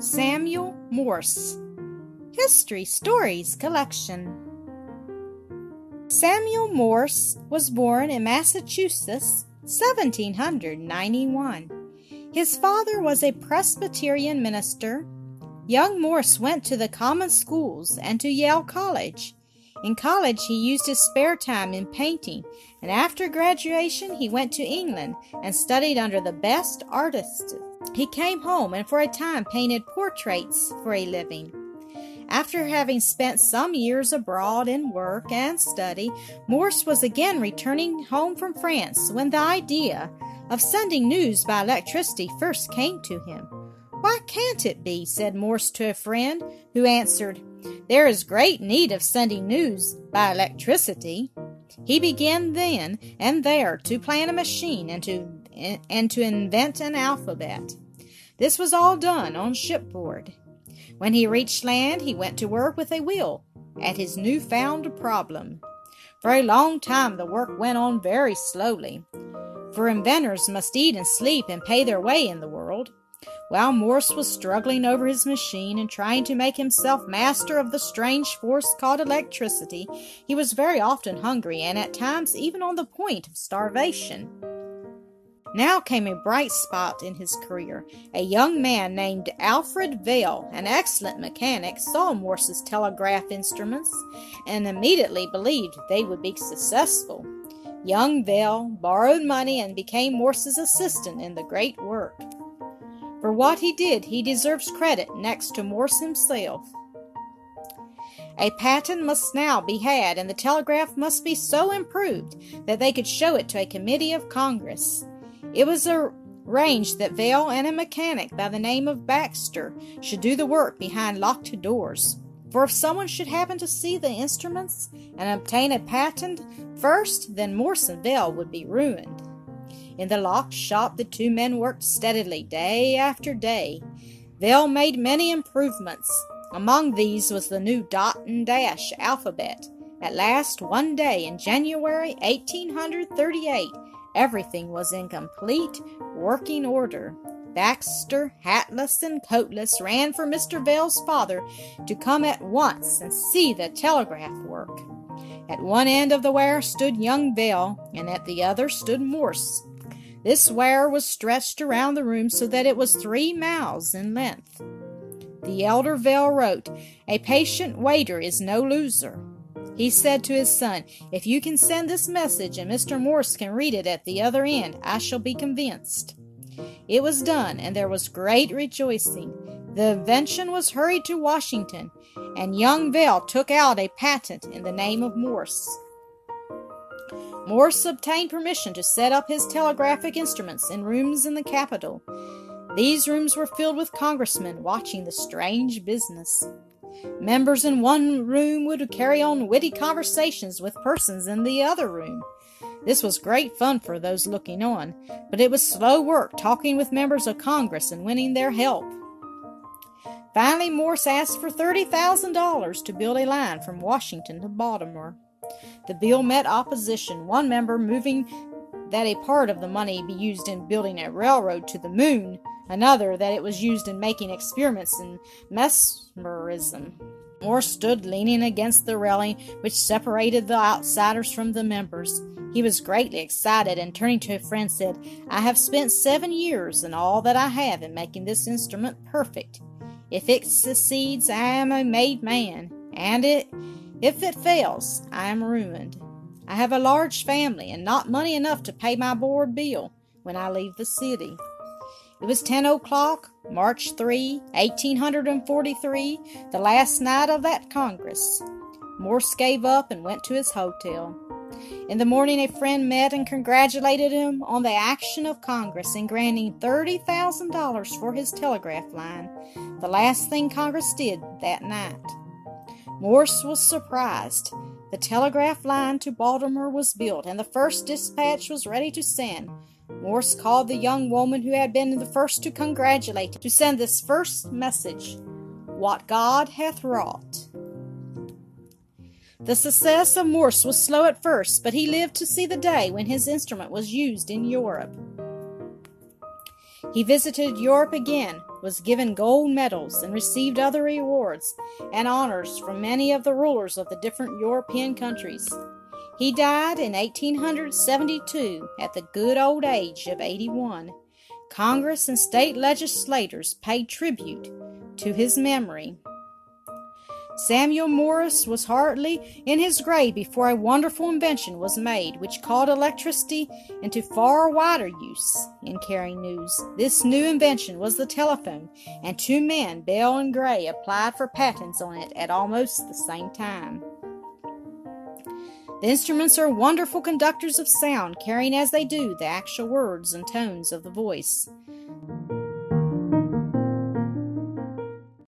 Samuel Morse History Stories Collection. Samuel Morse was born in Massachusetts, 1791. His father was a Presbyterian minister. Young Morse went to the common schools and to Yale College. In college, he used his spare time in painting, and after graduation, he went to England and studied under the best artists. He came home and for a time painted portraits for a living. After having spent some years abroad in work and study, Morse was again returning home from France when the idea of sending news by electricity first came to him. Why can't it be? said Morse to a friend, who answered, There is great need of sending news by electricity. He began then and there to plan a machine and to and to invent an alphabet. This was all done on shipboard. When he reached land, he went to work with a will at his new-found problem. For a long time, the work went on very slowly, for inventors must eat and sleep and pay their way in the world. While Morse was struggling over his machine and trying to make himself master of the strange force called electricity, he was very often hungry and at times even on the point of starvation. Now came a bright spot in his career. A young man named Alfred Vail, an excellent mechanic, saw Morse's telegraph instruments and immediately believed they would be successful. Young Vail borrowed money and became Morse's assistant in the great work. For what he did, he deserves credit next to Morse himself. A patent must now be had, and the telegraph must be so improved that they could show it to a committee of Congress. It was arranged that Vail and a mechanic by the name of Baxter should do the work behind locked doors. For if someone should happen to see the instruments and obtain a patent first, then Vail would be ruined. In the locked shop, the two men worked steadily day after day. Vail made many improvements. Among these was the new dot and dash alphabet. At last, one day in January 1838, Everything was in complete working order. Baxter, hatless and coatless, ran for Mr. Vail's father to come at once and see the telegraph work. At one end of the wire stood young Vail, and at the other stood Morse. This wire was stretched around the room so that it was three miles in length. The elder Vail wrote, A patient waiter is no loser. He said to his son, If you can send this message and Mr. Morse can read it at the other end, I shall be convinced. It was done, and there was great rejoicing. The invention was hurried to Washington, and young Vail took out a patent in the name of Morse. Morse obtained permission to set up his telegraphic instruments in rooms in the Capitol. These rooms were filled with congressmen watching the strange business. Members in one room would carry on witty conversations with persons in the other room. This was great fun for those looking on, but it was slow work talking with members of Congress and winning their help. Finally, Morse asked for $30,000 to build a line from Washington to Baltimore. The bill met opposition, one member moving that a part of the money be used in building a railroad to the moon, another that it was used in making experiments in mesmerism. Morse stood leaning against the railing which separated the outsiders from the members. He was greatly excited and turning to a friend said, I have spent seven years and all that I have in making this instrument perfect. If it succeeds, I am a made man, and it, if it fails, I am ruined. I have a large family and not money enough to pay my board bill when I leave the city. It was 10 o'clock, March 3, 1843, the last night of that Congress. Morse gave up and went to his hotel. In the morning, a friend met and congratulated him on the action of Congress in granting $30,000 for his telegraph line, the last thing Congress did that night. Morse was surprised. The telegraph line to Baltimore was built, and the first dispatch was ready to send. Morse called the young woman who had been the first to congratulate to send this first message What God hath wrought. The success of Morse was slow at first, but he lived to see the day when his instrument was used in Europe. He visited Europe again, was given gold medals, and received other rewards and honors from many of the rulers of the different European countries. He died in 1872 at the good old age of 81. Congress and state legislators paid tribute to his memory. Samuel Morse was hardly in his grave before a wonderful invention was made which called electricity into far wider use in carrying news. This new invention was the telephone, and two men, Bell and Gray, applied for patents on it at almost the same time. The instruments are wonderful conductors of sound, carrying as they do the actual words and tones of the voice.